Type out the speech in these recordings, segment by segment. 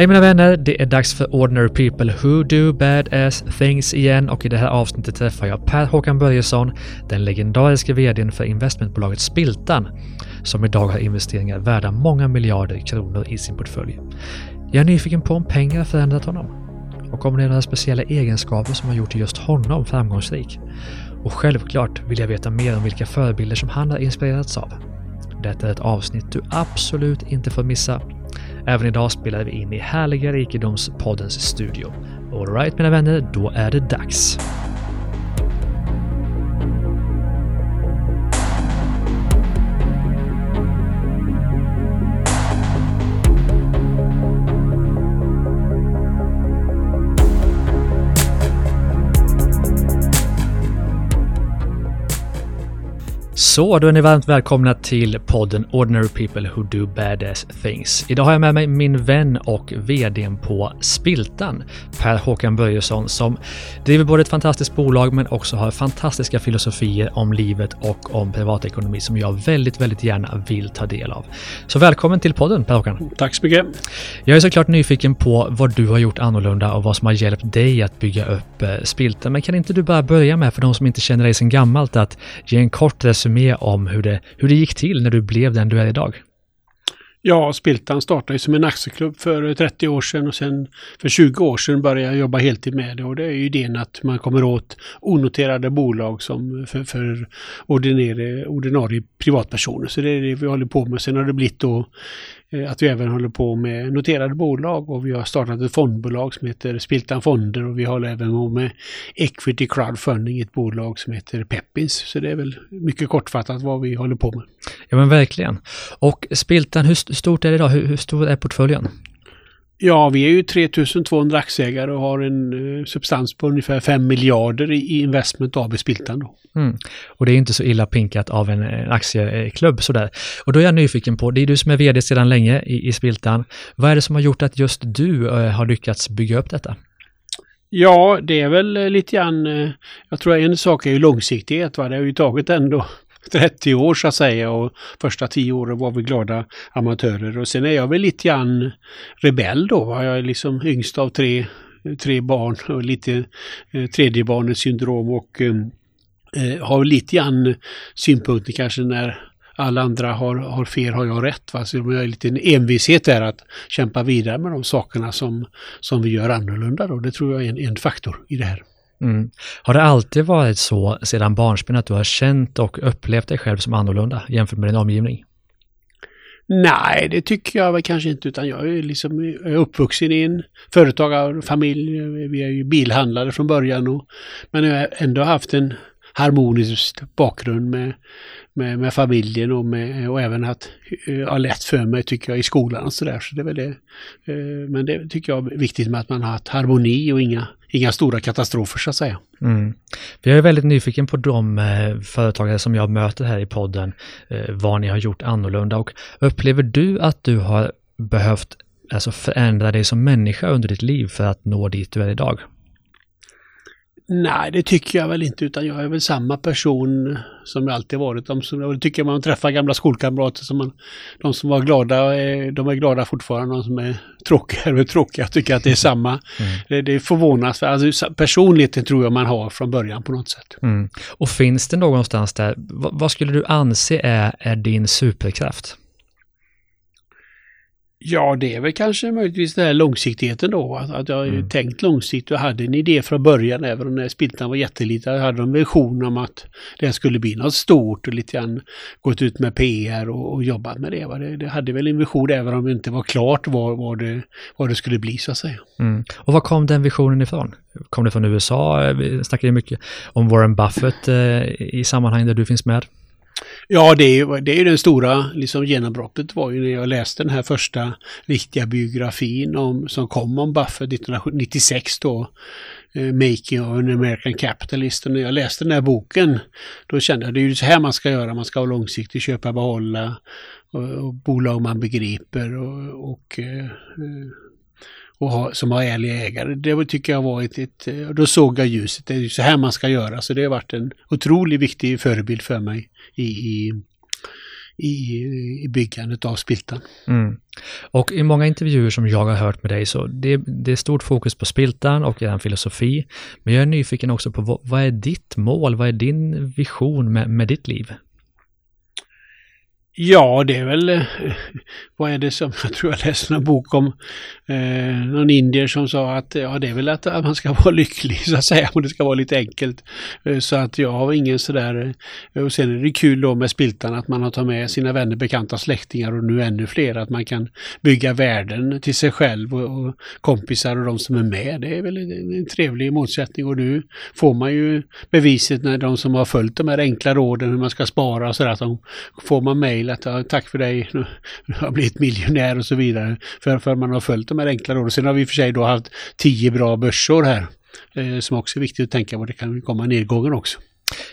Hej mina vänner, det är dags för Ordinary People Who Do Badass Things igen och i det här avsnittet träffar jag Per Håkan Börjesson, den legendariska VDn för investmentbolaget Spiltan, som idag har investeringar värda många miljarder kronor i sin portfölj. Jag är nyfiken på om pengar förändrat honom och om det är några speciella egenskaper som har gjort just honom framgångsrik. Och självklart vill jag veta mer om vilka förebilder som han har inspirerats av. Detta är ett avsnitt du absolut inte får missa. Även idag spelar vi in i härliga Rikedomspoddens studio. Alright mina vänner, då är det dags. Så, då är ni varmt välkomna till podden Ordinary People Who Do Badass Things. Idag har jag med mig min vän och VDn på Spiltan, Per Håkan Börjesson, som driver både ett fantastiskt bolag men också har fantastiska filosofier om livet och om privatekonomi som jag väldigt, väldigt gärna vill ta del av. Så välkommen till podden Per Håkan. Tack så mycket. Jag är såklart nyfiken på vad du har gjort annorlunda och vad som har hjälpt dig att bygga upp eh, Spiltan. Men kan inte du bara börja med, för de som inte känner dig sedan gammalt, att ge en kort resumé om hur det, hur det gick till när du blev den du är idag? Ja, Spiltan startade som en aktieklubb för 30 år sedan och sen för 20 år sedan började jag jobba heltid med det och det är ju idén att man kommer åt onoterade bolag som för, för ordinarie, ordinarie privatpersoner. Så det är det vi håller på med. Sen har det blivit då Eh, att vi även håller på med noterade bolag och vi har startat ett fondbolag som heter Spiltan Fonder och vi håller även på med Equity Crowdfunding, ett bolag som heter Peppins. Så det är väl mycket kortfattat vad vi håller på med. Ja men verkligen. Och Spiltan, hur stort är det idag? Hur, hur stor är portföljen? Ja, vi är ju 3200 aktieägare och har en uh, substans på ungefär 5 miljarder i, Investment AB Spiltan. Mm. Och det är inte så illa pinkat av en, en aktieklubb sådär. Och då är jag nyfiken på, det är du som är vd sedan länge i, i Spiltan. Vad är det som har gjort att just du uh, har lyckats bygga upp detta? Ja, det är väl lite grann, uh, jag tror en sak är ju långsiktighet. Va? Det har ju tagit ändå 30 år så att säga och första 10 åren var vi glada amatörer och sen är jag väl lite grann rebell då. Jag är liksom yngst av tre, tre barn och lite eh, tredje barnets syndrom och eh, eh, har lite grann synpunkter kanske när alla andra har, har fel har jag rätt. Va? Så jag har lite en envishet där att kämpa vidare med de sakerna som, som vi gör annorlunda. Då. Det tror jag är en, en faktor i det här. Mm. Har det alltid varit så sedan barnsben att du har känt och upplevt dig själv som annorlunda jämfört med din omgivning? Nej, det tycker jag väl kanske inte utan jag är liksom uppvuxen i en företagarfamilj. Vi är ju bilhandlare från början och, men jag har ändå haft en harmonisk bakgrund med, med, med familjen och, med, och även att eh, ha lätt för mig tycker jag i skolan och sådär. Så det är väl det. Eh, men det tycker jag är viktigt med att man har haft harmoni och inga inga stora katastrofer så att säga. Mm. Jag är väldigt nyfiken på de eh, företagare som jag möter här i podden, vad ni har gjort annorlunda och upplever du att du har behövt alltså, förändra dig som människa under ditt liv för att nå dit du är idag? Nej, det tycker jag väl inte utan jag är väl samma person som jag alltid varit. De som, jag tycker man träffar gamla skolkamrater som man, de som var glada, de är glada fortfarande. De som är tråkiga är tråkiga. Jag tycker att det är samma. Mm. Det, det är förvånansvärt. Alltså, personligheten tror jag man har från början på något sätt. Mm. Och finns det någonstans där, vad, vad skulle du anse är, är din superkraft? Ja, det är väl kanske möjligtvis den här långsiktigheten då. Att, att jag har mm. tänkt långsiktigt och hade en idé från början, även om när Spiltan var jätteliten. Jag hade en vision om att det skulle bli något stort och lite grann gått ut med PR och, och jobbat med det, det, det. hade väl en vision även om det inte var klart vad, vad, det, vad det skulle bli så att säga. Mm. Och var kom den visionen ifrån? Kom det från USA? Vi snackar ju mycket om Warren Buffett eh, i sammanhang där du finns med. Ja, det är, det är den stora liksom, genombrottet var ju när jag läste den här första riktiga biografin om, som kom om Buffett 1996 då. Eh, Making of an American Capitalist. Och när jag läste den här boken då kände jag att det är ju så här man ska göra. Man ska ha långsiktigt köpa, behålla och, och bolag man begriper och, och eh, eh och ha, som har ärliga ägare. Det tycker jag har varit ett, eh, då såg jag ljuset. Det är så här man ska göra. Så det har varit en otroligt viktig förebild för mig i, i, i, i byggandet av Spiltan. Mm. Och i många intervjuer som jag har hört med dig så det, det är stort fokus på Spiltan och er filosofi. Men jag är nyfiken också på vad, vad är ditt mål? Vad är din vision med, med ditt liv? Ja, det är väl, eh, vad är det som, jag tror jag läste en bok om eh, någon indier som sa att ja, det är väl att, att man ska vara lycklig så att säga, och det ska vara lite enkelt. Eh, så att jag har ingen sådär, eh, och sen är det kul då med Spiltan att man har tagit med sina vänner, bekanta, släktingar och nu ännu fler, att man kan bygga världen till sig själv och, och kompisar och de som är med. Det är väl en, en trevlig motsättning och nu får man ju beviset när de som har följt de här enkla råden hur man ska spara och sådär, att de får man mejl att ja, tack för dig, nu har jag blivit miljonär och så vidare. För, för man har följt de här enkla råden. Sen har vi i och för sig då haft tio bra börsår här. Eh, som också är viktigt att tänka på. Det kan komma nedgången också.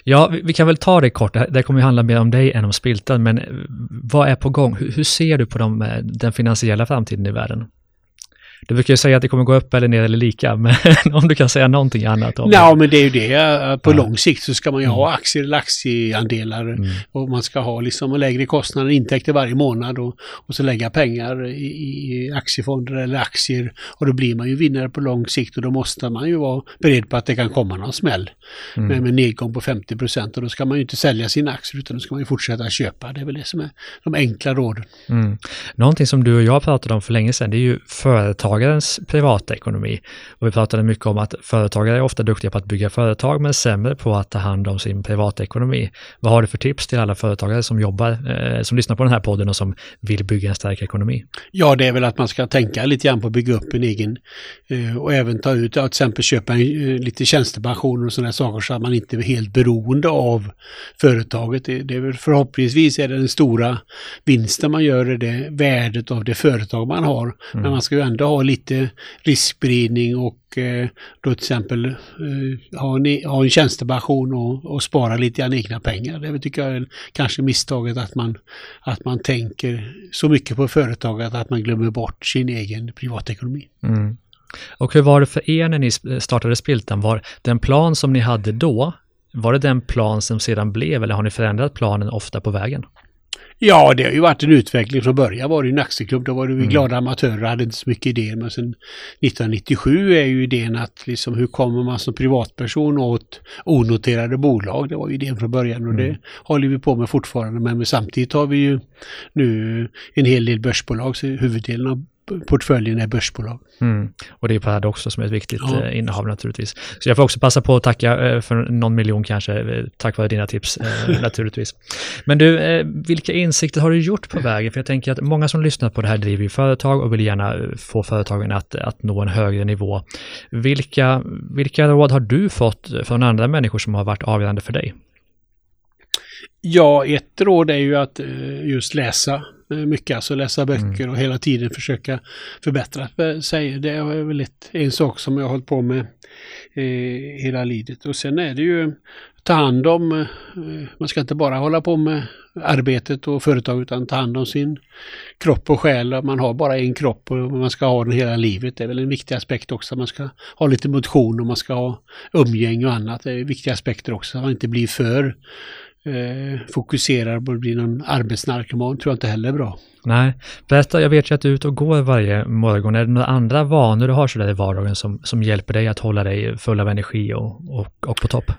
Ja, vi, vi, kan väl ta det kort. Det kommer ju handla mer om dig än om Spiltan. Men eh, vad är på gång? Hur, hur ser du på de, eh, den finansiella framtiden i världen? Du brukar ju säga att det kommer gå upp eller ner eller lika, men om du kan säga någonting annat om Ja, men det är ju det. På ja. lång sikt så ska man ju ha mm. aktier eller aktieandelar mm. och man ska ha liksom lägre kostnader, intäkter varje månad och, och så lägga pengar i, i aktiefonder eller aktier och då blir man ju vinnare på lång sikt och då måste man ju vara beredd på att det kan komma någon smäll mm. med, med nedgång på 50 procent och då ska man ju inte sälja sina aktier utan då ska man ju fortsätta köpa. Det är väl det som är de enkla råden. Mm. Någonting som du och jag pratade om för länge sedan det är ju företag företagarens privatekonomi. Och vi pratade mycket om att företagare är ofta duktiga på att bygga företag men sämre på att ta hand om sin privatekonomi. Vad har du för tips till alla företagare som jobbar, eh, som lyssnar på den här podden och som vill bygga en stark ekonomi? Ja, det är väl att man ska tänka lite grann på att bygga upp en egen eh, och även ta ut, till exempel köpa en, eh, lite tjänstepensioner och sådana saker så att man inte är helt beroende av företaget. Det, det är väl förhoppningsvis är det den stora vinsten man gör, det värdet av det företag man har. Mm. Men man ska ju ändå ha lite riskspridning och eh, då till exempel eh, ha, en, ha en tjänstepension och, och spara lite grann egna pengar. Det tycker jag är kanske misstaget att man, att man tänker så mycket på företaget att man glömmer bort sin egen privatekonomi. Mm. Och hur var det för er när ni startade Spiltan? Var den plan som ni hade då, var det den plan som sedan blev eller har ni förändrat planen ofta på vägen? Ja, det har ju varit en utveckling. Från början var det en aktieklubb, då var det mm. glada amatörer hade inte så mycket idéer. Men sen 1997 är ju idén att liksom hur kommer man som privatperson åt onoterade bolag? Det var ju idén från början och mm. det håller vi på med fortfarande. Men samtidigt har vi ju nu en hel del börsbolag, så huvuddelen av portföljen är börsbolag. Mm. Och det är Paradox som är ett viktigt ja. Eh, innehav naturligtvis. Så jag får också passa på att tacka eh, för någon miljon kanske, eh, tack vare dina tips naturligtvis. Men du, vilka insikter har du gjort på vägen? För jag tänker att många som lyssnar på det här driver ju företag och vill gärna få företagen att, att nå en högre nivå. Vilka, vilka råd har du fått från andra människor som har varit avgörande för dig? Ja, ett råd är ju att just läsa mycket, alltså läsa böcker mm. och hela tiden försöka förbättra sig. Det är väl ett, en sak som jag har hållit på med eh, hela livet. Och sen är det ju ta hand om, eh, man ska inte bara hålla på med arbetet och företag utan ta hand om sin kropp och själ. Man har bara en kropp och man ska ha den hela livet. Det är väl en viktig aspekt också. Man ska ha lite motion och man ska ha umgänge och annat. Det är viktiga aspekter också. Att man inte blir för eh, fokuserar på att bli någon arbetsnarkoman tror jag inte heller är bra. Nej, berätta, jag vet ju att du är ute och går varje morgon. Är det några andra vanor du har sådär i vardagen som, som hjälper dig att hålla dig full av energi och, och, och på topp?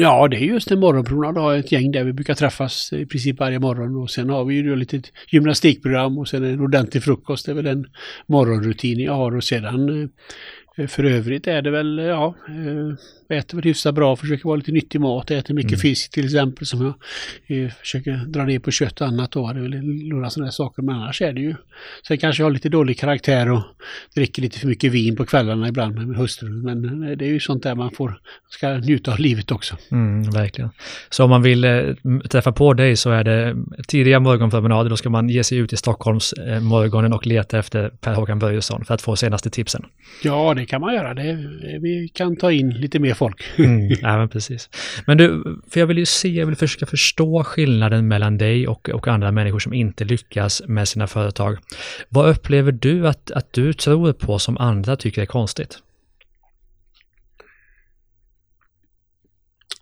Ja, det är just en morgonpromenad. Jag har ett gäng där vi brukar träffas i princip varje morgon och sen har vi ju lite gymnastikprogram och sen en ordentlig frukost. Det är väl en morgonrutin jag har och sedan eh, för övrigt är det väl, ja, eh, äter väl hyfsat bra, försöker vara lite nyttig mat, äter mycket mm. fisk till exempel som jag eh, försöker dra ner på kött och annat då. Det är väl några sådana saker, men annars är det ju. Sen kanske jag har lite dålig karaktär och dricker lite för mycket vin på kvällarna ibland med min hustru. Men eh, det är ju sånt där man får, ska njuta av livet också. Mm, verkligen. Så om man vill eh, träffa på dig så är det tidiga morgonpromenader, då ska man ge sig ut i Stockholms eh, morgonen och leta efter Per-Håkan Börjesson för att få senaste tipsen. Ja, det kan man göra. Det, vi kan ta in lite mer folk. Mm, ja, men precis. Men du, för jag vill ju se, jag vill försöka förstå skillnaden mellan dig och, och andra människor som inte lyckas med sina företag. Vad upplever du att, att du tror på som andra tycker är konstigt?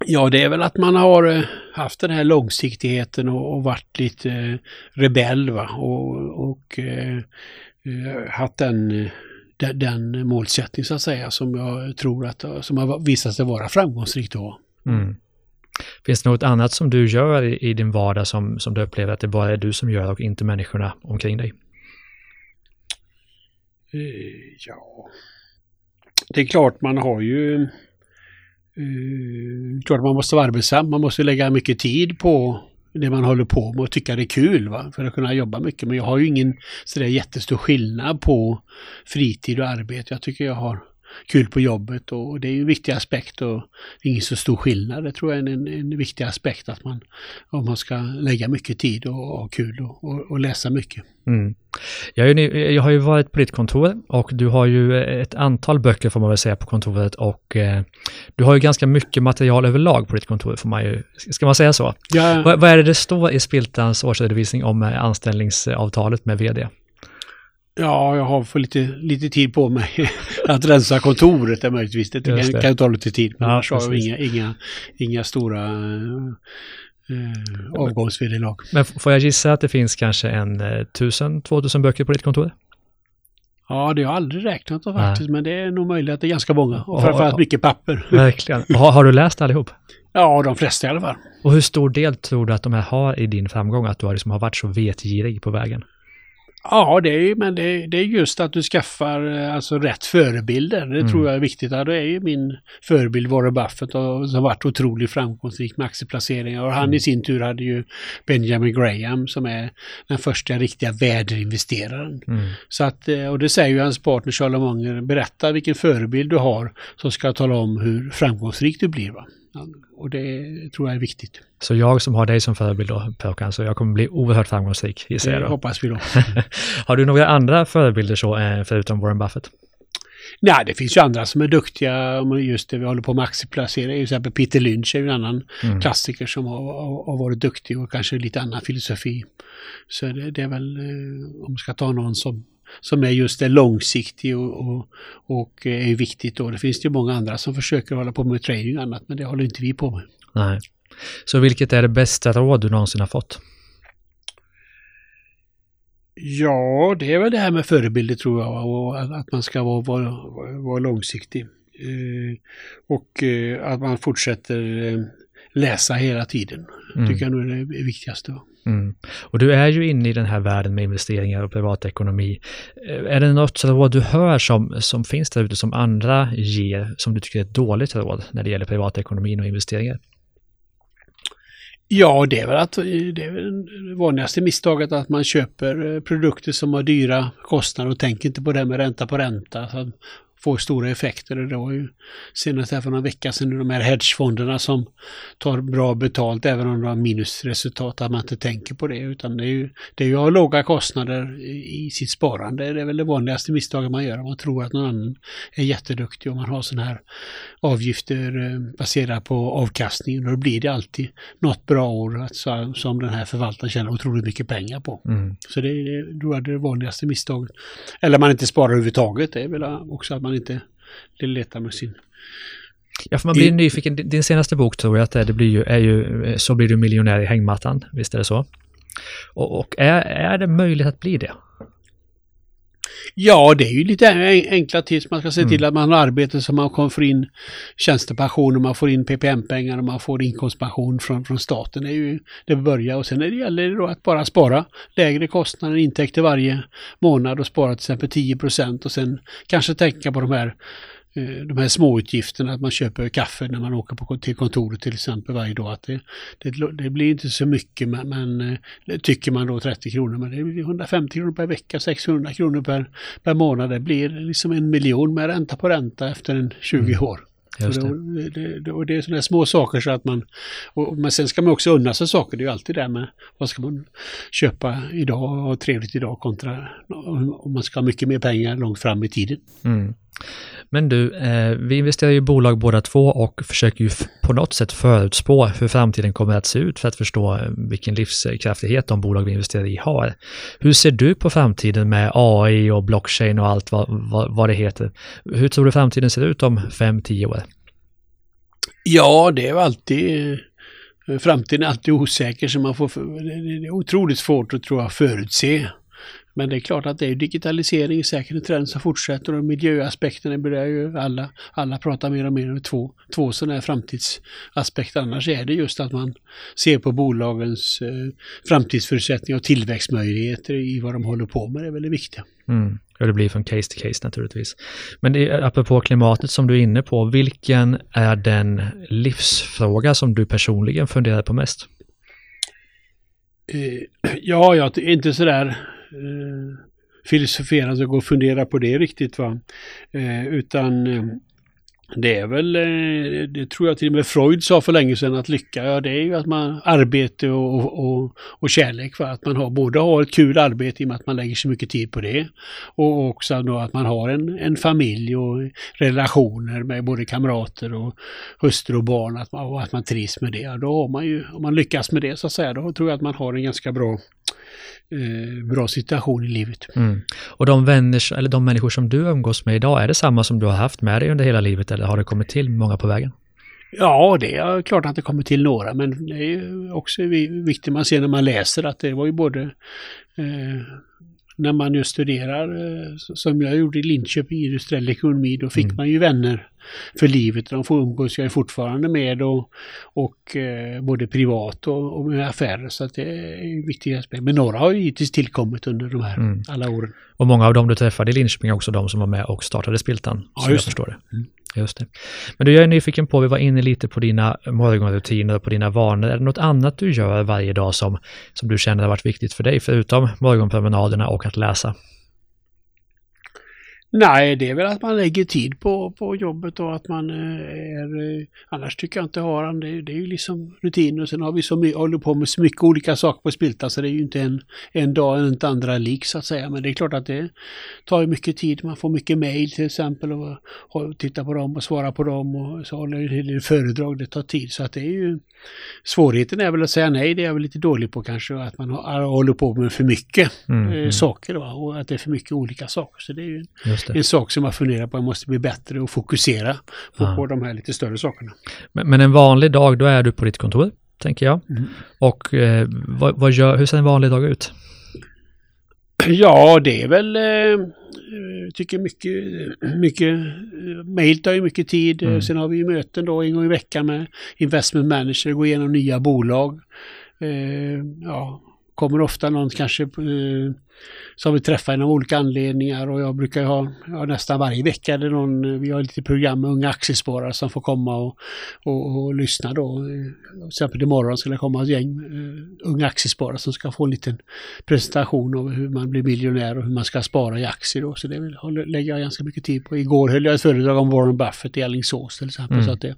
Ja, det är väl att man har eh, haft den här långsiktigheten och, och varit lite eh, rebell va? och, och eh, eh haft den, den, den målsättning så att säga som jag tror att som har visat sig vara framgångsrikt då. Mm. Finns det något annat som du gör i, i, din vardag som, som du upplever att det bara är du som gör och inte människorna omkring dig? Ja, det är klart man har ju Uh, klart man måste vara arbetsam, man måste lägga mycket tid på det man håller på med och tycka det är kul va? för att kunna jobba mycket. Men jag har ju ingen sådär jättestor skillnad på fritid och arbete. Jag tycker jag har kul på jobbet och det är en viktig aspekt och det är ingen så stor skillnad. Det tror jag är en, en viktig aspekt att man, om man ska lägga mycket tid och ha kul och, och, och läsa mycket. Mm. Jag, ju, jag, har ju varit på ditt kontor och du har ju ett antal böcker får man väl säga på kontoret och eh, du har ju ganska mycket material överlag på ditt kontor får man ju, ska man säga så? Ja. Vad, vad är det det står i Spiltans årsredovisning om eh, anställningsavtalet med vd? Ja, jag har för lite, lite tid på mig att rensa kontoret är möjligtvis. Det, det. kan ju ta lite tid. Men ja, annars har jag inga, inga, inga stora eh, avgångsvederlag. Men får jag gissa att det finns kanske en eh, tusen, två tusen böcker på ditt kontor? Ja, det har jag aldrig räknat på faktiskt, Nej. men det är nog möjligt att det är ganska många. Och framförallt mycket papper. Verkligen. Har, har, du läst allihop? Ja, de flesta i alla fall. Och hur stor del tror du att de här har i din framgång? Att du har, liksom har varit så vetgirig på vägen? Ja, det är, men det, det, är just att du skaffar eh, alltså, rätt förebilder. Det mm. tror jag är viktigt. Ja, det är ju min förebild Warren Buffett och, som varit otroligt framgångsrik med aktieplaceringar. Och han mm. i sin tur hade ju Benjamin Graham som är den första riktiga väderinvesteraren. Mm. Så att, eh, och det säger ju hans partner Charlie Munger, berätta vilken förebild du har som ska tala om hur framgångsrik du blir. Va? Och det tror jag är viktigt. Så jag som har dig som förebild då, Pökan, så jag kommer bli oerhört framgångsrik, gissar jag då. Det hoppas vi då. har du några andra förebilder så, eh, förutom Warren Buffett? Nej, det finns ju andra som är duktiga. Just det vi håller på med aktieplacering. Till exempel Peter Lynch är en annan mm. klassiker som har, har, varit duktig och kanske lite annan filosofi. Så det, det är väl, eh, om man ska ta någon som som är just det långsiktig och, och, och, är viktigt. Då. Det finns ju många andra som försöker hålla på med trading och annat, men det håller inte vi på med. Nej. Så vilket är det bästa råd du någonsin har fått? Ja, det är väl det här med förebilder tror jag och att man ska vara, vara, vara långsiktig. Eh, och eh, att man fortsätter eh, läsa hela tiden. Mm. tycker jag nog är det viktigaste. Mm. Och du är ju inne i den här världen med investeringar och privatekonomi. Eh, är det något råd du hör som, som finns där ute som andra ger, som du tycker är ett dåligt råd när det gäller privatekonomin och investeringar? Ja, det är väl att det är väl det vanligaste misstaget att man köper eh, produkter som har dyra kostnader och tänker inte på det med ränta på ränta. Så får stora effekter. Det var ju senast här för några vecka sedan de här hedgefonderna som tar bra betalt även om de har minusresultat, att man inte tänker på det. Utan det är ju, det är ju att ha låga kostnader i sitt sparande. Det är väl det vanligaste misstaget man gör. Man tror att någon annan är jätteduktig och man har sådana här avgifter eh, baserade på avkastningen. Då blir det alltid något bra år alltså, som den här förvaltaren tjänar otroligt mycket pengar på. Mm. Så det är, det, det vanligaste misstaget. Eller man inte sparar överhuvudtaget. Det är väl också att man inte letar med sin Ja, för man blir I, nyfiken. Din senaste bok tror jag att det blir ju, är ju Så blir du miljonär i hängmattan. Visst är det så? Och, och är, är det möjligt att bli det? Ja, det är ju lite enkla tips. Man ska se mm. till att man har arbete så man får in tjänstepension och man får in PPM-pengar och man får inkomstpension från, från staten. Det är ju det börjar och sen det gäller det då att bara spara lägre kostnader, intäkter varje månad och spara till exempel 10% och sen kanske tänka på de här de här småutgifterna, att man köper kaffe när man åker på, till kontoret till exempel varje dag. Att det, det, det blir inte så mycket, men, men eh, tycker man då 30 kronor, men det blir 150 kronor per vecka, 600 kronor per, per månad. Det blir liksom en miljon med ränta på ränta efter en 20 mm. år. Just det. Det, det, och det är sådana små saker så att man... Och, men sen ska man också unna sig saker. Det är ju alltid det med vad ska man köpa idag och trevligt idag kontra om man ska ha mycket mer pengar långt fram i tiden. Mm. Men du, eh, vi investerar ju i bolag båda två och försöker ju på något sätt förutspå hur framtiden kommer att se ut för att förstå eh, vilken livskraftighet de bolag vi investerar i har. Hur ser du på framtiden med AI och blockchain och allt vad, vad, vad det heter? Hur tror du framtiden ser ut om 5-10 år? Ja, det är alltid eh, framtiden är alltid osäker så man får, det är otroligt svårt att tror jag förutse. Men det är klart att det är digitalisering säkert en trend som fortsätter och miljöaspekterna börjar ju alla, alla prata mer och mer om två, två sådana här framtidsaspekter. Annars är det just att man ser på bolagens eh, framtidsförutsättningar och tillväxtmöjligheter i vad de håller på med. Det är väldigt viktigt. Mm. Och det blir från case till case naturligtvis. Men det är, apropå klimatet som du är inne på, vilken är den livsfråga som du personligen funderar på mest? Eh, ja, jag är inte sådär eh, filosoferande och gå och fundera på det riktigt. va. Eh, utan eh, det är väl, eh, det tror jag till och med Freud sa för länge sedan att lycka, ja det är ju att man arbete och, och, och kärlek. Va? Att man har, både har ett kul arbete i och med att man lägger så mycket tid på det. Och också då att man har en, en familj och relationer med både kamrater och hustru och barn. Att man, och att man trivs med det. Ja, då har man ju, om man lyckas med det så att säga, då tror jag att man har en ganska bra bra situation i livet. Mm. Och de vänner, eller de människor som du umgås med idag, är det samma som du har haft med dig under hela livet eller har det kommit till många på vägen? Ja, det är klart att det kommer till några, men det är också viktigt man ser när man läser att det var ju både eh, när man ju studerar, eh, som jag gjorde i Linköping, industriell ekonomi, då fick mm. man ju vänner för livet. De får umgås jag fortfarande med och, och eh, både privat och, och, med affärer. Så att det är viktiga aspekter. Men några har ju givetvis tillkommit under de här mm. alla åren. Och många av dem du träffade i Linköping är också de som var med och startade Spiltan. Ja, just jag förstår det. Mm. Just det. Men du, jag är nyfiken på, vi var inne lite på dina morgonrutiner och på dina vanor. Är det något annat du gör varje dag som, som du känner har varit viktigt för dig, förutom morgonpromenaderna och att läsa? Nej, det är väl att man lägger tid på, på jobbet och att man eh, är... Eh, annars tycker jag inte har han. Det, det är ju liksom rutiner och sen har vi så mycket, håller på med så mycket olika saker på Spilta så det är ju inte en, en dag en inte andra lik så att säga. Men det är klart att det tar ju mycket tid. Man får mycket mejl till exempel och, och titta på dem och svara på dem och så håller en del föredrag. Det tar tid så att det är ju... Svårigheten är väl att säga nej, det är jag väl lite dålig på kanske. Att man håller på med för mycket mm, eh, mm. saker va? och att det är för mycket olika saker. Så det är ju en sak som jag funderar på, jag måste bli bättre och fokusera på, ja. på de här lite större sakerna. Men, men, en vanlig dag, då är du på ditt kontor, tänker jag. Mm. Och eh, vad, vad gör, hur ser en vanlig dag ut? Ja, det är väl, eh, tycker mycket, mycket, mail tar ju mycket tid. Mm. Sen har vi ju möten då en gång i veckan med investment manager, gå igenom nya bolag. Eh, ja, kommer ofta någon kanske eh, som vi träffar genom olika anledningar och jag brukar ha, ja, nästan varje vecka det någon, vi har lite program med unga aktiesparare som får komma och, och, och lyssna då. Till exempel imorgon ska det komma ett gäng uh, unga aktiesparare som ska få en liten presentation av hur man blir miljonär och hur man ska spara i aktier då. Så det vill, lägger jag ganska mycket tid på. Igår höll jag ett föredrag om Warren Buffett i Alingsås till exempel. Mm. Så att det, Eh,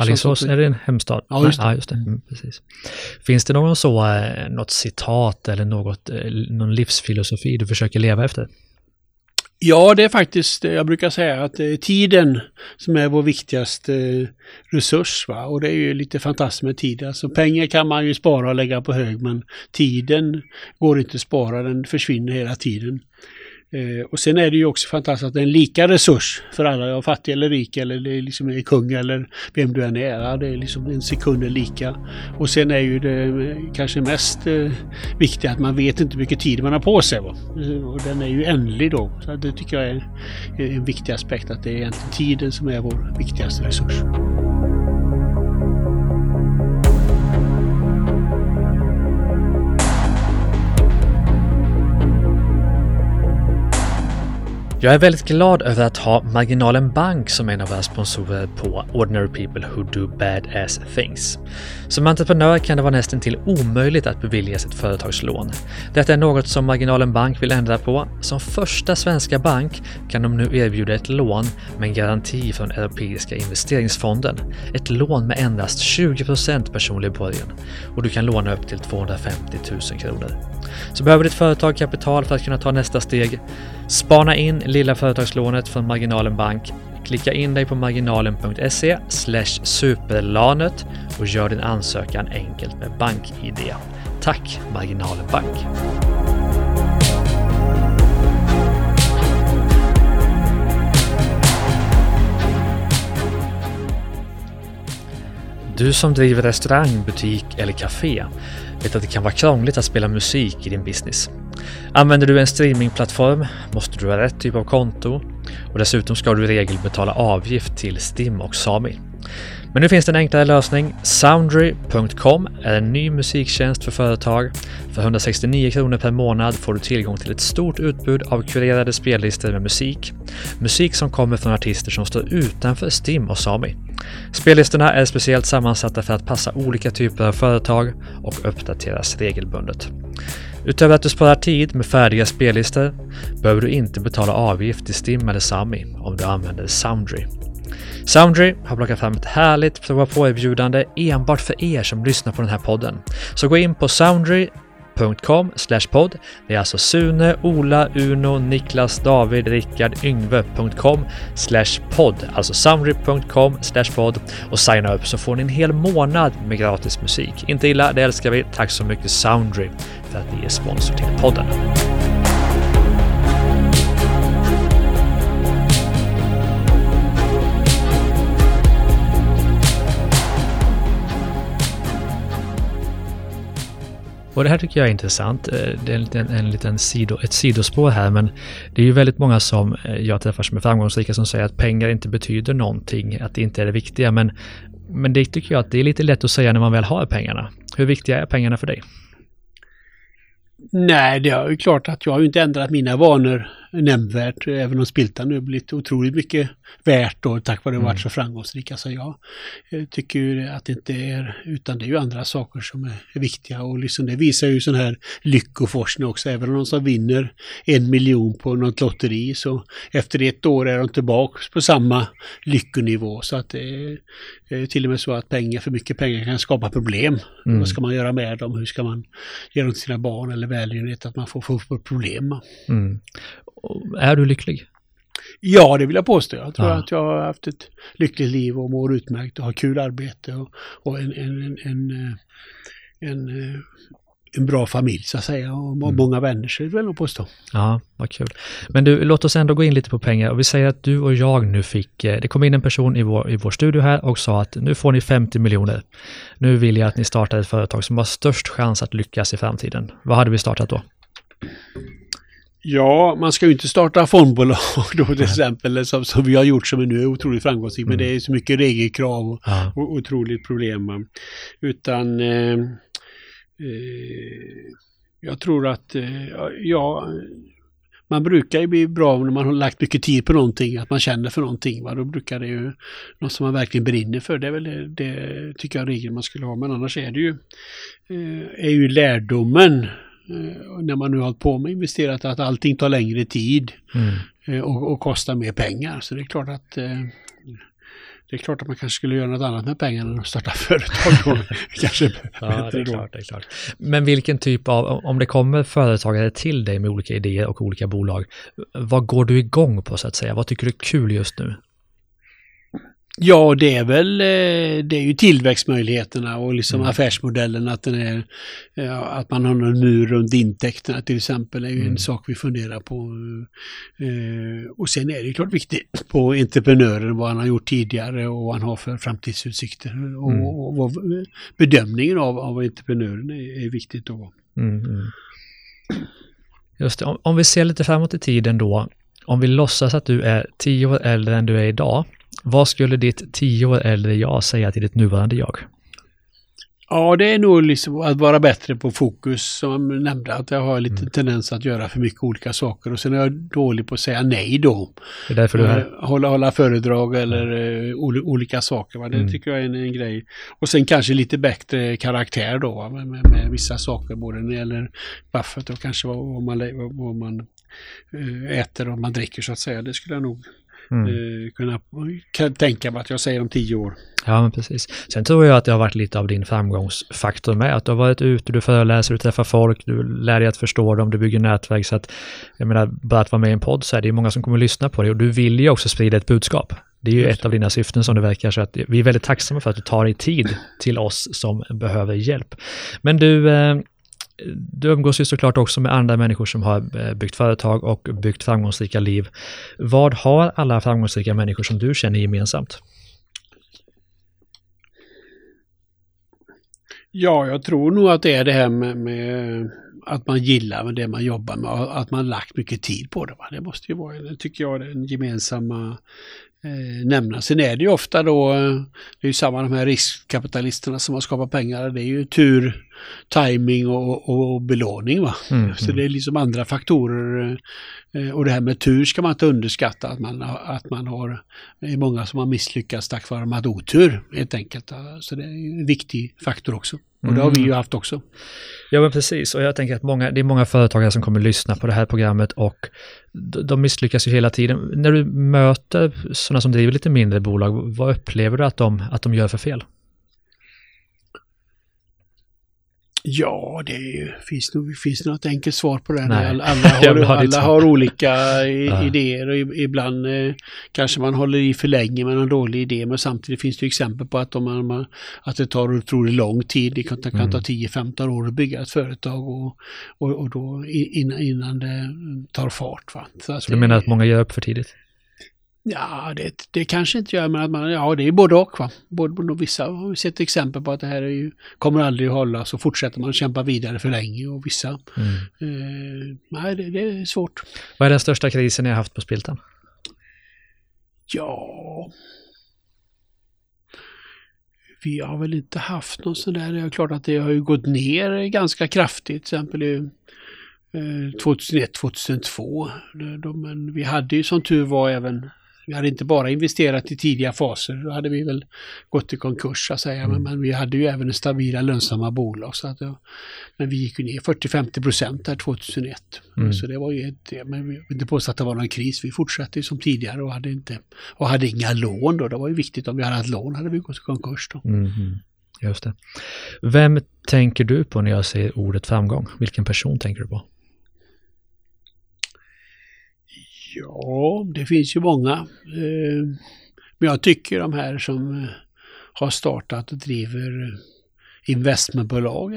Alingsås, är det en hemstad? Ja, just det. Ja, just det. Mm, precis. Finns det någon så, eh, något citat eller något, eh, någon livsfilosofi du försöker leva efter? Ja, det är faktiskt, jag brukar säga att det är tiden som är vår viktigaste resurs. Va? Och det är ju lite fantastiskt med tid. Alltså pengar kan man ju spara och lägga på hög, men tiden går inte att spara, den försvinner hela tiden. Eh, och sen är det ju också fantastiskt att det är en lika resurs för alla, fattig eller rik eller det liksom är kung eller vem du än är. Det är liksom en sekund är lika. Och sen är ju det eh, kanske mest eh, viktiga att man vet inte hur mycket tid man har på sig. Va? Eh, och den är ju ändlig då. Så det tycker jag är en viktig aspekt att det är egentligen tiden som är vår viktigaste resurs. Jag är väldigt glad över att ha Marginalen Bank som en av våra sponsorer på Ordinary People Who Do Bad-Ass Things. Som entreprenör kan det vara nästan till omöjligt att beviljas ett företagslån. Detta är något som Marginalen Bank vill ändra på. Som första svenska bank kan de nu erbjuda ett lån med en garanti från Europeiska investeringsfonden. Ett lån med endast 20% personlig borgen och du kan låna upp till 250 000 kronor. Så behöver ditt företag kapital för att kunna ta nästa steg? Spana in lilla företagslånet från Marginalen Bank. Klicka in dig på marginalen.se superlanet och gör din ansökan enkelt med BankID. Tack Marginalen Bank! Du som driver restaurang, butik eller café vet att det kan vara krångligt att spela musik i din business. Använder du en streamingplattform måste du ha rätt typ av konto och dessutom ska du i regel betala avgift till Stim och Sami. Men nu finns det en enklare lösning. Soundry.com är en ny musiktjänst för företag. För 169 kronor per månad får du tillgång till ett stort utbud av kurerade spellistor med musik. Musik som kommer från artister som står utanför Stim och Sami. Spellistorna är speciellt sammansatta för att passa olika typer av företag och uppdateras regelbundet. Utöver att du sparar tid med färdiga spellistor behöver du inte betala avgift till Stim eller Sami om du använder Soundry. Soundry har plockat fram ett härligt prova på-erbjudande enbart för er som lyssnar på den här podden. Så gå in på soundry.com podd. Det är alltså Sune, Ola, Uno, Niklas, David, Rickard, Yngve.com podd. Alltså soundry.com podd och signa upp så får ni en hel månad med gratis musik. Inte illa, det älskar vi. Tack så mycket Soundry för att ni är sponsor till podden. Och det här tycker jag är intressant. Eh, det är en liten, en liten sido, ett sidospår här, men det är ju väldigt många som eh, jag träffar som är framgångsrika som säger att pengar inte betyder någonting, att det inte är det viktiga. Men, men det tycker jag att det är lite lätt att säga när man väl har pengarna. Hur viktiga är pengarna för dig? Nej, det är ju klart att jag har inte ändrat mina vanor nämnvärt, även om Spiltan nu blivit otroligt mycket värt då, tack vare att mm. varit så framgångsrika. Så jag tycker ju att det inte är, utan det är ju andra saker som är viktiga och liksom det visar ju sån här lyckoforskning också. Även om någon som vinner en miljon på något lotteri så efter ett år är de tillbaka på samma lyckonivå. Så att det är till och med så att pengar, för mycket pengar kan skapa problem. Mm. Vad ska man göra med dem? Hur ska man ge dem till sina barn eller välgörenhet? Att man får få problem. Mm. Är du lycklig? Ja, det vill jag påstå. Jag tror ja. att jag har haft ett lyckligt liv och mår utmärkt och har kul arbete och, och en, en, en, en, en, en bra familj så att säga och mm. många vänner så det vill jag påstå. Ja, vad kul. Men du, låt oss ändå gå in lite på pengar och vi säger att du och jag nu fick, eh, det kom in en person i vår, i vår studio här och sa att nu får ni 50 miljoner. Nu vill jag att ni startar ett företag som har störst chans att lyckas i framtiden. Vad hade vi startat då? Ja, man ska ju inte starta fondbolag då till exempel, som, som vi har gjort som nu är otroligt framgångsrikt, mm. men det är så mycket regelkrav och, ja. och otroligt problem. Utan eh, eh, jag tror att, eh, ja, man brukar ju bli bra när man har lagt mycket tid på någonting, att man känner för någonting. Va? Då brukar det ju, något som man verkligen brinner för, det är väl det, det tycker jag regeln man skulle ha. Men annars är det ju, eh, är ju lärdomen när man nu har hållit på med investerat, att allting tar längre tid mm. Eh, och, och, kostar mer pengar. Så det är klart att eh, det är klart att man kanske skulle göra något annat med pengarna än att starta företag kanske ja, det är, klart, det är klart. Men vilken typ av, om det kommer företagare till dig med olika idéer och olika bolag, vad går du igång på så att säga? Vad tycker du är kul just nu? Ja, det är väl eh, det är ju tillväxtmöjligheterna och liksom mm. affärsmodellen att den är att man har någon mur runt intäkterna till exempel är ju mm. en sak vi funderar på. Eh, och sen är det klart viktigt på entreprenören vad han har gjort tidigare och vad han har för framtidsutsikter. Och, mm. och, och bedömningen av, av entreprenören är, är viktigt då. Mm, mm. Just det, om, om vi ser lite framåt i tiden då, om vi låtsas att du är tio år äldre än du är idag, vad skulle ditt tio år äldre jag säga till ditt nuvarande jag? Ja, det är nog liksom att vara bättre på fokus som jag nämnde, att jag har lite mm. tendens att göra för mycket olika saker och sen är jag dålig på att säga nej då. Det är därför du är här. Hålla, hålla föredrag eller mm. olika saker. Va? Det mm. tycker jag är en, en, grej. Och sen kanske lite bättre karaktär då med, med, med, vissa saker, både när det gäller Buffett och kanske vad, vad man, vad man eh, äter och man dricker så att säga. Det skulle jag nog mm. eh, kunna kan tänka mig att jag säger om tio år. Ja, men precis. Sen tror jag att det har varit lite av din framgångsfaktor med. Att du har varit ute, du föreläser, du träffar folk, du lär dig att förstå dem, du bygger nätverk. Så att, jag menar, bara att vara med i en podd så är det många som kommer att lyssna på dig och du vill ju också sprida ett budskap. Det är ju ett av dina syften som det verkar, så att vi är väldigt tacksamma för att du tar dig tid till oss som behöver hjälp. Men du, eh, du umgås ju såklart också med andra människor som har eh, byggt företag och byggt framgångsrika liv. Vad har alla framgångsrika människor som du känner gemensamt? Ja, jag tror nog att det är det här med, med att man gillar det man jobbar med och att man lagt mycket tid på det. Va? Det måste ju vara, det tycker jag, den gemensamma eh, nämnaren. Sen är det ju ofta då, eh, det är ju samma de här riskkapitalisterna som har skapat pengar, det är ju tur, timing och, och, belåning. Va? Mm, så mm. det är liksom andra faktorer. Eh, och det här med tur ska man inte underskatta, att man, att man har, det är många som har misslyckats tack vare att man hade otur helt enkelt. Så det är en viktig faktor också. Och det har vi ju mm. haft också. Ja, men precis. Och jag tänker att många, det är många företagare som kommer lyssna på det här programmet och de misslyckas ju hela tiden. När du möter sådana som driver lite mindre bolag, vad upplever du att de, att de gör för fel? Ja, det är, finns, nog, finns det något enkelt svar på det. Alla, alla, har, alla har olika idéer och ibland eh, kanske man håller i för länge med en dålig idé. Men samtidigt finns det exempel på att, om man, att det tar otroligt lång tid. Det kan, kan ta 10-15 mm. år att bygga ett företag och, och, och då innan, innan det tar fart. Va? Så alltså, du menar att många ger upp för tidigt? Ja, det, det kanske inte gör, men att man, ja det är både och. Va? Både, vissa har vi sett exempel på att det här är ju, kommer aldrig att hålla, så fortsätter man kämpa vidare för länge och vissa, mm. eh, nej det, det, är svårt. Vad är den största krisen ni har haft på Spiltan? Ja, vi har väl inte haft någon sån där, det är klart att det har ju gått ner ganska kraftigt, till exempel i 2001-2002. Eh, men vi hade ju som tur var även vi hade inte bara investerat i tidiga faser, då hade vi väl gått i konkurs så att säga. Mm. Men, men, vi hade ju även stabila lönsamma bolag. Så att, men vi gick ju ner 40-50 procent där 2001. Mm. Så det var ju ett, men vi inte påstå att det var någon kris. Vi fortsatte som tidigare och hade, inte, och hade inga lån då. Det var ju viktigt. Om vi hade haft lån hade vi gått i konkurs då. Mm. Just det. Vem tänker du på när jag säger ordet framgång? Vilken person tänker du på? Ja, det finns ju många. Eh, men jag tycker de här som eh, har startat och driver investmentbolag.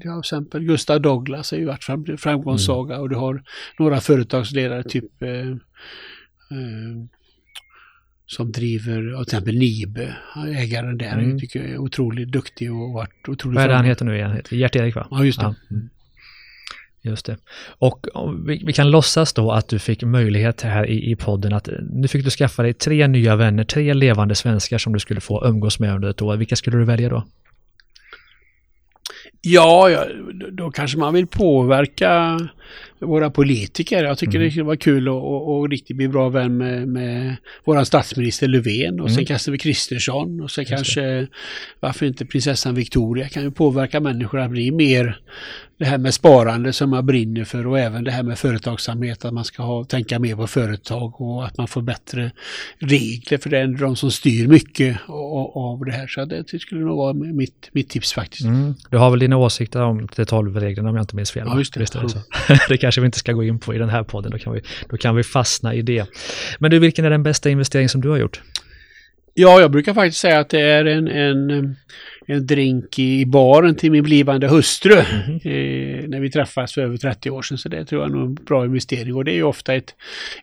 Till exempel Gustav Douglas är ju varit framgångssaga mm. och du har några företagsledare typ eh, eh, som driver till exempel Nibe, ägaren där, mm. jag tycker jag är otroligt duktig och varit otroligt Vad är det han heter nu igen? Gert-Erik va? Ja, just det. Ja. Mm. Just det. Och vi, vi, kan låtsas då att du fick möjlighet här i, i podden att eh, nu fick du skaffa dig tre nya vänner, tre levande svenskar som du skulle få umgås med under ett år. Vilka skulle du välja då? Ja, ja då kanske man vill påverka våra politiker. Jag tycker mm. det skulle vara kul att och, och riktigt bli bra vän med, med vår statsminister Löfven och mm. sen kanske Kristersson och sen Just kanske det. varför inte prinsessan Victoria kan ju påverka människor att bli mer det här med sparande som man brinner för och även det här med företagsamhet, att man ska ha, tänka mer på företag och att man får bättre regler för det är de som styr mycket av det här. Så det skulle nog vara mitt, mitt tips faktiskt. Mm. Du har väl dina åsikter om 3.12-reglerna om jag inte minns fel? Ja, just det. Visst det, det kanske vi inte ska gå in på i den här podden, då kan vi, då kan vi fastna i det. Men du, vilken är den bästa investering som du har gjort? Ja, jag brukar faktiskt säga att det är en, en en drink i baren till min blivande hustru mm. eh, när vi träffades för över 30 år sedan. Så det tror jag är en bra investering och det är ju ofta ett,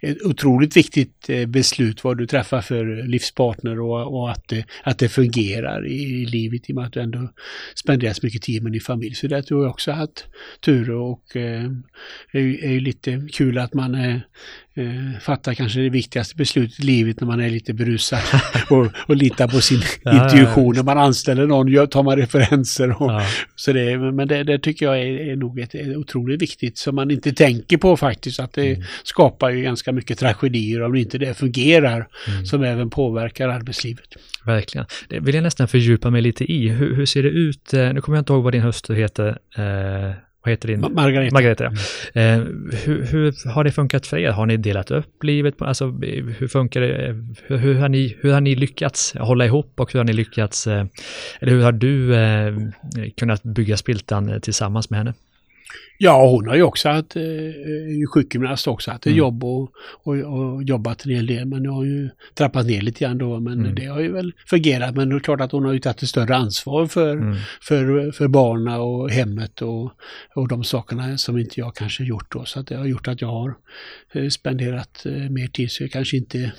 ett otroligt viktigt eh, beslut vad du träffar för livspartner och, och att, det, att det fungerar i, i livet i och med att du ändå spenderar så mycket tid med din familj. Så det tror jag också haft tur och eh, är, är lite kul att man eh, eh, fattar kanske det viktigaste beslutet i livet när man är lite berusad och, och litar på sin intuition. När man anställer någon tar man referenser. Och, ja. så det, men det, det, tycker jag är, är nog ett, är otroligt viktigt som man inte tänker på faktiskt. Att det mm. skapar ju ganska mycket tragedier om inte det fungerar mm. som även påverkar arbetslivet. Verkligen. Det vill jag nästan fördjupa mig lite i. Hur, hur ser det ut? Eh, nu kommer jag inte ihåg vad din hustru heter. Eh, vad heter din? Margareta. Margareta ja. Mm. Eh, hur, hur, har det funkat för er? Har ni delat upp livet? Alltså, hur funkar det? Hur, hur, har ni, hur har ni lyckats hålla ihop och hur har ni lyckats, eh, eller hur har du eh, kunnat bygga Spiltan tillsammans med henne? Ja, hon har ju också haft eh, sjukgymnast också, haft mm. jobb och, och, och, jobbat en hel del. Men jag har ju trappat ner lite grann då. Men mm. det har ju väl fungerat. Men det är klart att hon har ju tagit ett större ansvar för, mm. för, för barnen och hemmet och, och de sakerna som inte jag kanske gjort då. Så att det har gjort att jag har eh, spenderat eh, mer tid. Så jag kanske inte eh,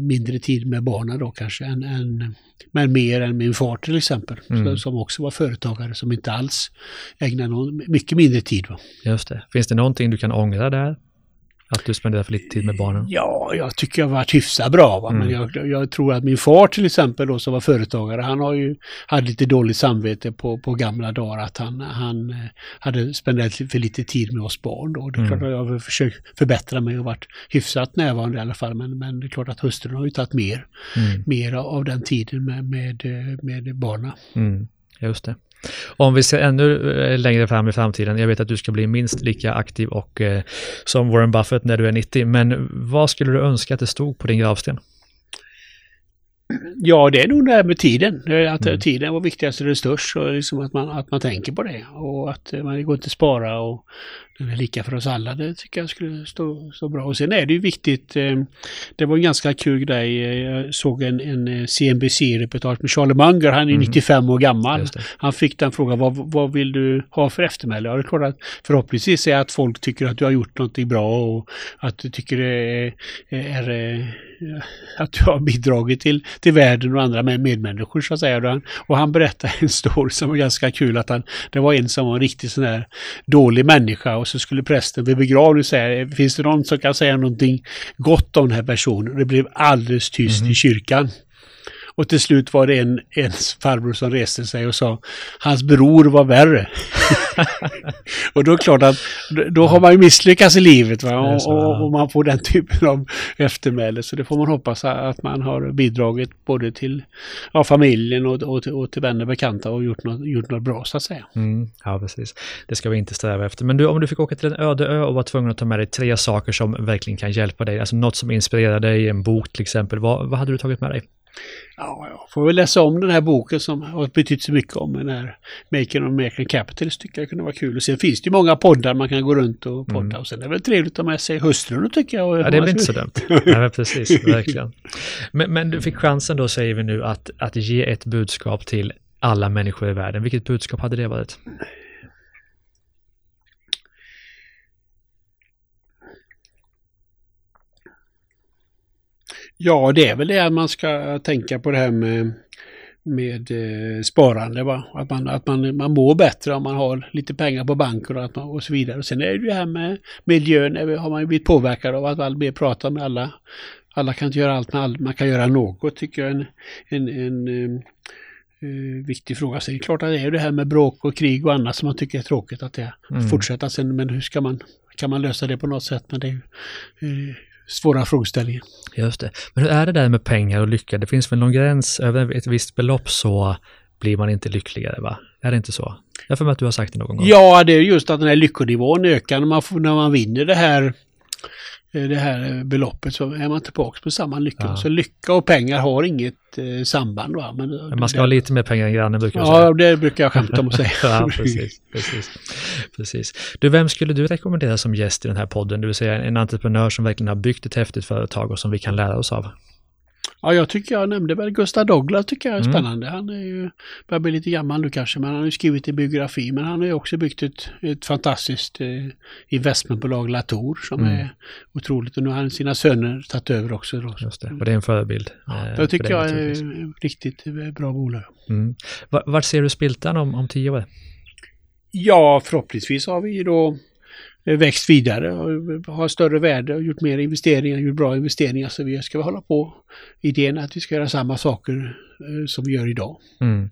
mindre tid med barnen då kanske än, än men mer än min far till exempel, Mm. som också var företagare som inte alls ägnade någon, mycket mindre tid. Va? Just det. Finns det någonting du kan ångra där? Att du spenderar för lite tid med barnen? Ja, jag tycker jag har varit hyfsat bra. Va? Men Mm. jag, jag tror att min far till exempel då som var företagare, han har ju hade lite dåligt samvete på, på gamla dagar att han, han eh, hade spenderat för lite tid med oss barn då. Det är Mm. klart att jag har försökt förbättra mig och varit hyfsat närvarande i alla fall. Men, men det är klart att hustrun har ju tagit mer, Mm. mer av den tiden med, med, eh, med barnen. Mm. Just det. Om vi ser ännu eh, längre fram i framtiden, jag vet att du ska bli minst lika aktiv och eh, som Warren Buffett när du är 90, men vad skulle du önska att det stod på din gravsten? Ja, det är nog det här med tiden. Att Mm. tiden var viktigast och störst och liksom att, man, att man tänker på det. Och att eh, man går inte spara och den är lika för oss alla. Det tycker jag skulle stå, stå bra. Och sen är det ju viktigt. Eh, det var en ganska kul grej. Eh, jag såg en, en eh, CNBC-reportage med Charlie Munger. Han är Mhm. 95 år gammal. Han fick den frågan, vad, vad vill du ha för eftermäle? Ja, det är klart att förhoppningsvis är att folk tycker att du har gjort någonting bra och att du tycker det är, är, att du har bidragit till, till världen och andra med medmänniskor så att säga. Och han, och han berättade en story som var ganska kul att han, det var en som var en riktigt sån här dålig människa och så skulle prästen vid begravningen säga, finns det någon som kan säga någonting gott om den här personen? Och det blev alldeles tyst Mhm. i kyrkan. Och till slut var det en, en farbror som reste sig och sa hans bror var värre. och då är det klart att då- har man ju misslyckats i livet va? Och, och, och man får den typen av eftermäle. Så det får man hoppas att man har bidragit både till ja, familjen och, och, till, och till vänner och bekanta och gjort något, gjort något bra så att säga. Mm, ja, precis. Det ska vi inte sträva efter. Men du, om du fick åka till en öde ö och var tvungen att ta med dig tre saker som verkligen kan hjälpa dig, alltså något som inspirerar dig, en bok till exempel, vad, vad hade du tagit med dig? Ja, jag får väl läsa om den här boken som har betytt så mycket om den här Making of American Capitalist tycker jag kunde vara kul. Och sen finns det ju många poddar man kan gå runt och podda Mm. och sen är det väl trevligt att ha med sig hustrun tycker jag. Ja, det är väl inte så dumt. Nej, men precis, verkligen. Men, men du fick chansen då, säger vi nu, att, att ge ett budskap till alla människor i världen. Vilket budskap hade det varit? Ja, det är väl det att man ska tänka på det här med, med eh, sparande. Va? Att, man, att man, man mår bättre om man har lite pengar på banken och, att man, och så vidare. Sen är det ju det här med miljön, har man ju blivit påverkad av att all mer prata med alla. Alla kan inte göra allt, men all, man kan göra något tycker jag en, en, en eh, eh, viktig fråga. Sen är det klart att det är det här med bråk och krig och annat som man tycker är tråkigt att det Mm. fortsätter. Sen, men hur ska man, kan man lösa det på något sätt? Men det är ju eh, svåra frågeställningar. Just det. Men hur är det där med pengar och lycka? Det finns väl någon gräns, över ett visst belopp så blir man inte lyckligare, va? Är det inte så? Jag för mig att du har sagt det någon gång. Ja, det är just att den här lyckonivån ökar när man, får, när man vinner det här det här beloppet så är man tillbaka på samma lycka. Ja. Så lycka och pengar har inget eh, samband. Va? Men, Men man ska det, ha lite mer pengar än grannen brukar jag Ja, säga. det brukar jag skämta om att säga. ja, precis, precis, precis. Du, vem skulle du rekommendera som gäst i den här podden? Det vill säga en entreprenör som verkligen har byggt ett häftigt företag och som vi kan lära oss av. Ja, jag tycker jag nämnde väl Gustav Douglas tycker jag är Mm. spännande. Han är ju, börjar bli lite gammal nu kanske, men han har ju skrivit en biografi. Men han har ju också byggt ett, ett fantastiskt eh, investmentbolag, Latour, som Mm. är otroligt. Och nu har han sina söner tagit över också. Då. Just det. Och det är en förebild. eh, Det tycker jag är riktigt eh, bra bolag. Mm. Va- Vart ser du Spiltan om, om tio år? Ja, förhoppningsvis har vi då Eh, växt vidare och eh, har större värde och gjort mer investeringar, gjort bra investeringar. Så vi ska hålla på. Idén att vi ska göra samma saker eh, som vi gör idag. Mm.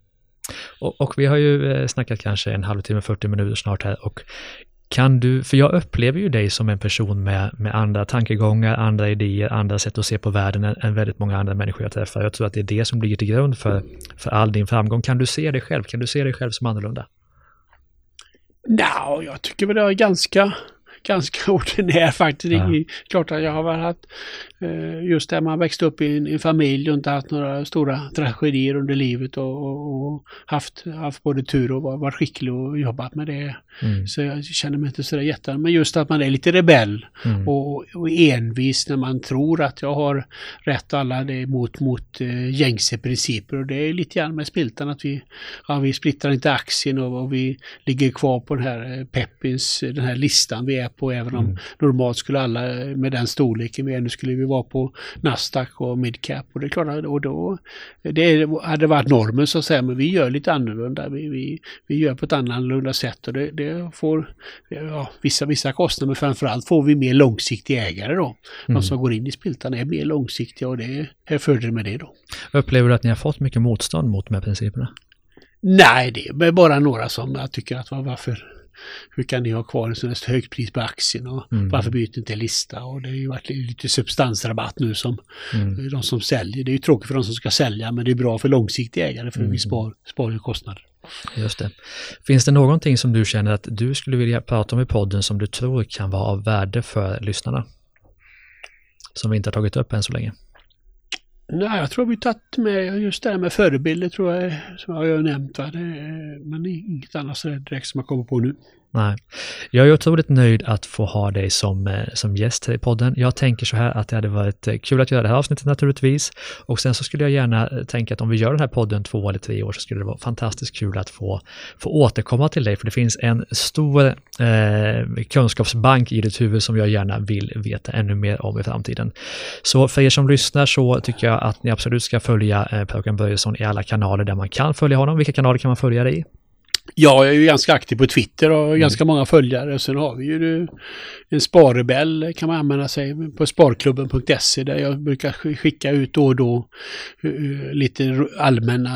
Och, och vi har ju snackat kanske en halvtimme, 40 minuter snart här och kan du, för jag upplever ju dig som en person med, med andra tankegångar, andra idéer, andra sätt att se på världen än, än väldigt många andra människor jag träffar. Jag tror att det är det som ligger till grund för, för all din framgång. Kan du se dig själv? Kan du se dig själv som annorlunda? Nja, jag tycker väl det är ganska, ganska ordinär faktiskt. Ja. klart att jag har väl haft, eh, just där man växte upp i en, en familj och inte haft några stora tragedier under livet och, och, och haft, haft både tur och var- varit skicklig och jobbat med det. Mm. Så jag känner mig inte sådär jätte... Men just att man är lite rebell Mm. och, och envis när man tror att jag har rätt alla det mot, mot eh, gängse principer. Och det är lite grann med Spiltan att vi, ja, vi splittrar inte aktien och, och vi ligger kvar på den här eh, Peppins, den här listan vi är och även om Mm. normalt skulle alla med den storleken är nu skulle vi vara på Nasdaq och mid cap och det är klart och då det hade varit normen så att säga men vi gör lite annorlunda. Vi, vi, vi gör på ett annorlunda sätt och det, det får ja, vissa, vissa kostnader men framförallt får vi mer långsiktiga ägare då. Mm. De som går in i Spiltan är mer långsiktiga och det är fördel med det då. Upplever du att ni har fått mycket motstånd mot de här principerna? Nej, det är bara några som jag tycker att var- varför hur kan ni ha kvar en sån här högt pris på aktien och Mm. varför byter ni inte lista? Och det har ju varit lite substansrabatt nu som Mm. de som säljer. Det är ju tråkigt för de som ska sälja men det är bra för långsiktiga ägare för Mm. vi spar, sparar ju kostnader. Just det. Finns det någonting som du känner att du skulle vilja prata om i podden som du tror kan vara av värde för lyssnarna? Som vi inte har tagit upp än så länge. Nej, jag tror vi tagit med just det här med förebilder tror jag som jag har nämnt. Va? Det är, men inget annat direkt som jag kommer på nu. Nej. Jag är otroligt nöjd att få ha dig som, eh, som gäst här i podden. Jag tänker så här att det hade varit eh, kul att göra det här avsnittet naturligtvis. Och sen så skulle jag gärna eh, tänka att om vi gör den här podden två eller tre år så skulle det vara fantastiskt kul att få, få återkomma till dig. För det finns en stor eh, kunskapsbank i ditt huvud som jag gärna vill veta ännu mer om i framtiden. Så för er som lyssnar så tycker jag att ni absolut ska följa eh, Per Börjesson i alla kanaler där man kan följa honom. Vilka kanaler kan man följa dig i? Ja, jag är ju ganska aktiv på Twitter och har ganska många följare. Sen har vi ju en sparrebell kan man använda sig på sparklubben.se där jag brukar sk- skicka ut då och då eh, lite r- allmänna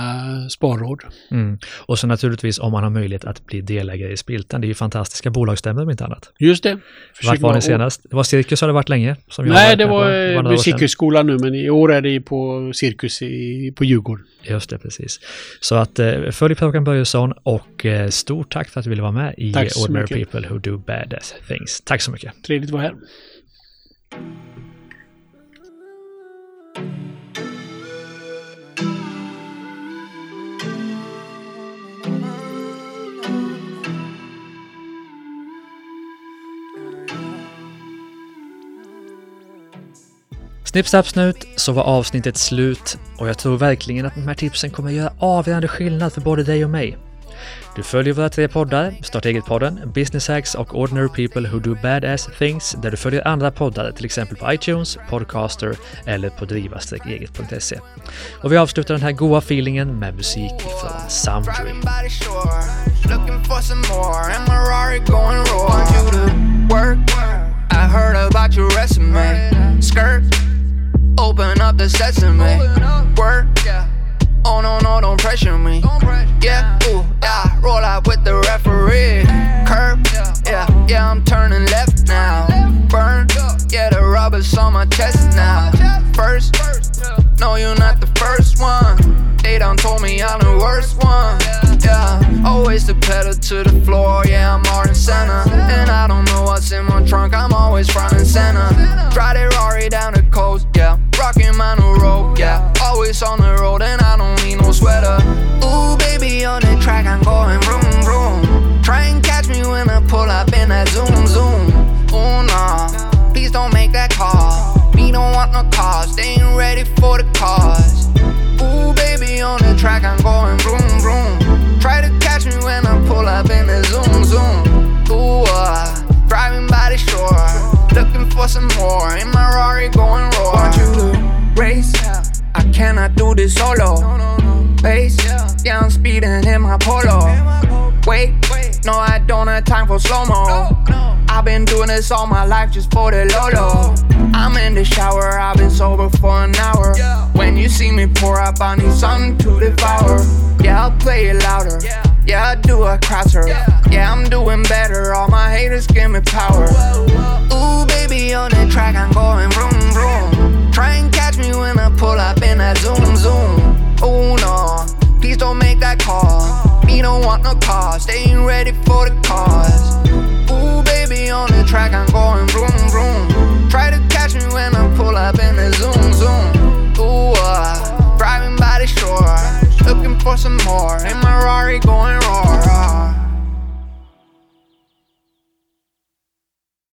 sparråd. Mm. Och så naturligtvis om man har möjlighet att bli delägare i Spiltan. Det är ju fantastiska bolagsstämmor om inte annat. Just det. Vart Försöker var vara- ni senast? Det var Cirkus har det varit länge. Som jag Nej, det på. var några eh, år vid sedan. Cirkusskolan nu men i år är det på Cirkus i, på Djurgården. Just det, precis. Så att eh, följ Per Börjesson och eh, stort tack för att du ville vara med i Ordinary mycket. People Who Do Badass Things. Tack så mycket. Trevligt att vara här. Snipp, snapp, snut så var avsnittet slut och jag tror verkligen att de här tipsen kommer göra avgörande skillnad för både dig och mig. Du följer våra tre poddar, Starta eget-podden, Business Hacks och Ordinary People Who Do Badass Things, där du följer andra poddar, till exempel på iTunes, Podcaster eller på driva-eget.se. Och vi avslutar den här goa feelingen med musik från Soundtree. I heard about your resume. Skirt, open up the sesame. Work? Oh no no, don't pressure me. Yeah, ooh, yeah, roll out with the referee. Curb, yeah, yeah, I'm turning left now. Burn, yeah, the rubber's on my chest now. First, no, you're not the first one. They done told me I'm the worst one. Yeah, always the pedal to the floor. Yeah, I'm Martin Senna. And I don't know what's in my trunk. I'm always front and center. Drive that Rari down the coast. Yeah, rocking my new rope. Yeah, always on the road and I don't need no sweater. Ooh, baby, on the track I'm going vroom vroom. Try and catch me when I pull up in that zoom zoom. Ooh, nah, please don't make that call. Me don't want no cars, they ain't ready for the cars. Ooh, baby, on the track, I'm going vroom, vroom. Try to up in the zoom, zoom. Ooh, uh, driving by the shore, looking for some more. In my Rari going roar. Want you to race? I cannot do this solo. Pace, yeah, I'm speeding in my polo. Wait, no, I don't have time for slow mo. I've been doing this all my life just for the Lolo. I'm in the shower, I've been sober for an hour. When you see me pour up, I need something to devour. Yeah, I'll play it louder. Yeah, I do a crosser. Yeah, I'm doing better. All my haters give me power. Ooh, baby, on the track, I'm going vroom, vroom. Try and catch me when I pull up in that zoom, zoom. Ooh, no, please don't make that call. Me don't want no cars, they ain't ready for the cars. Ooh, baby, on the track, I'm going vroom, vroom. Try to catch me when I pull up in the zoom, zoom. Ooh, uh, driving by the shore, looking for some more. And my Rari going raw.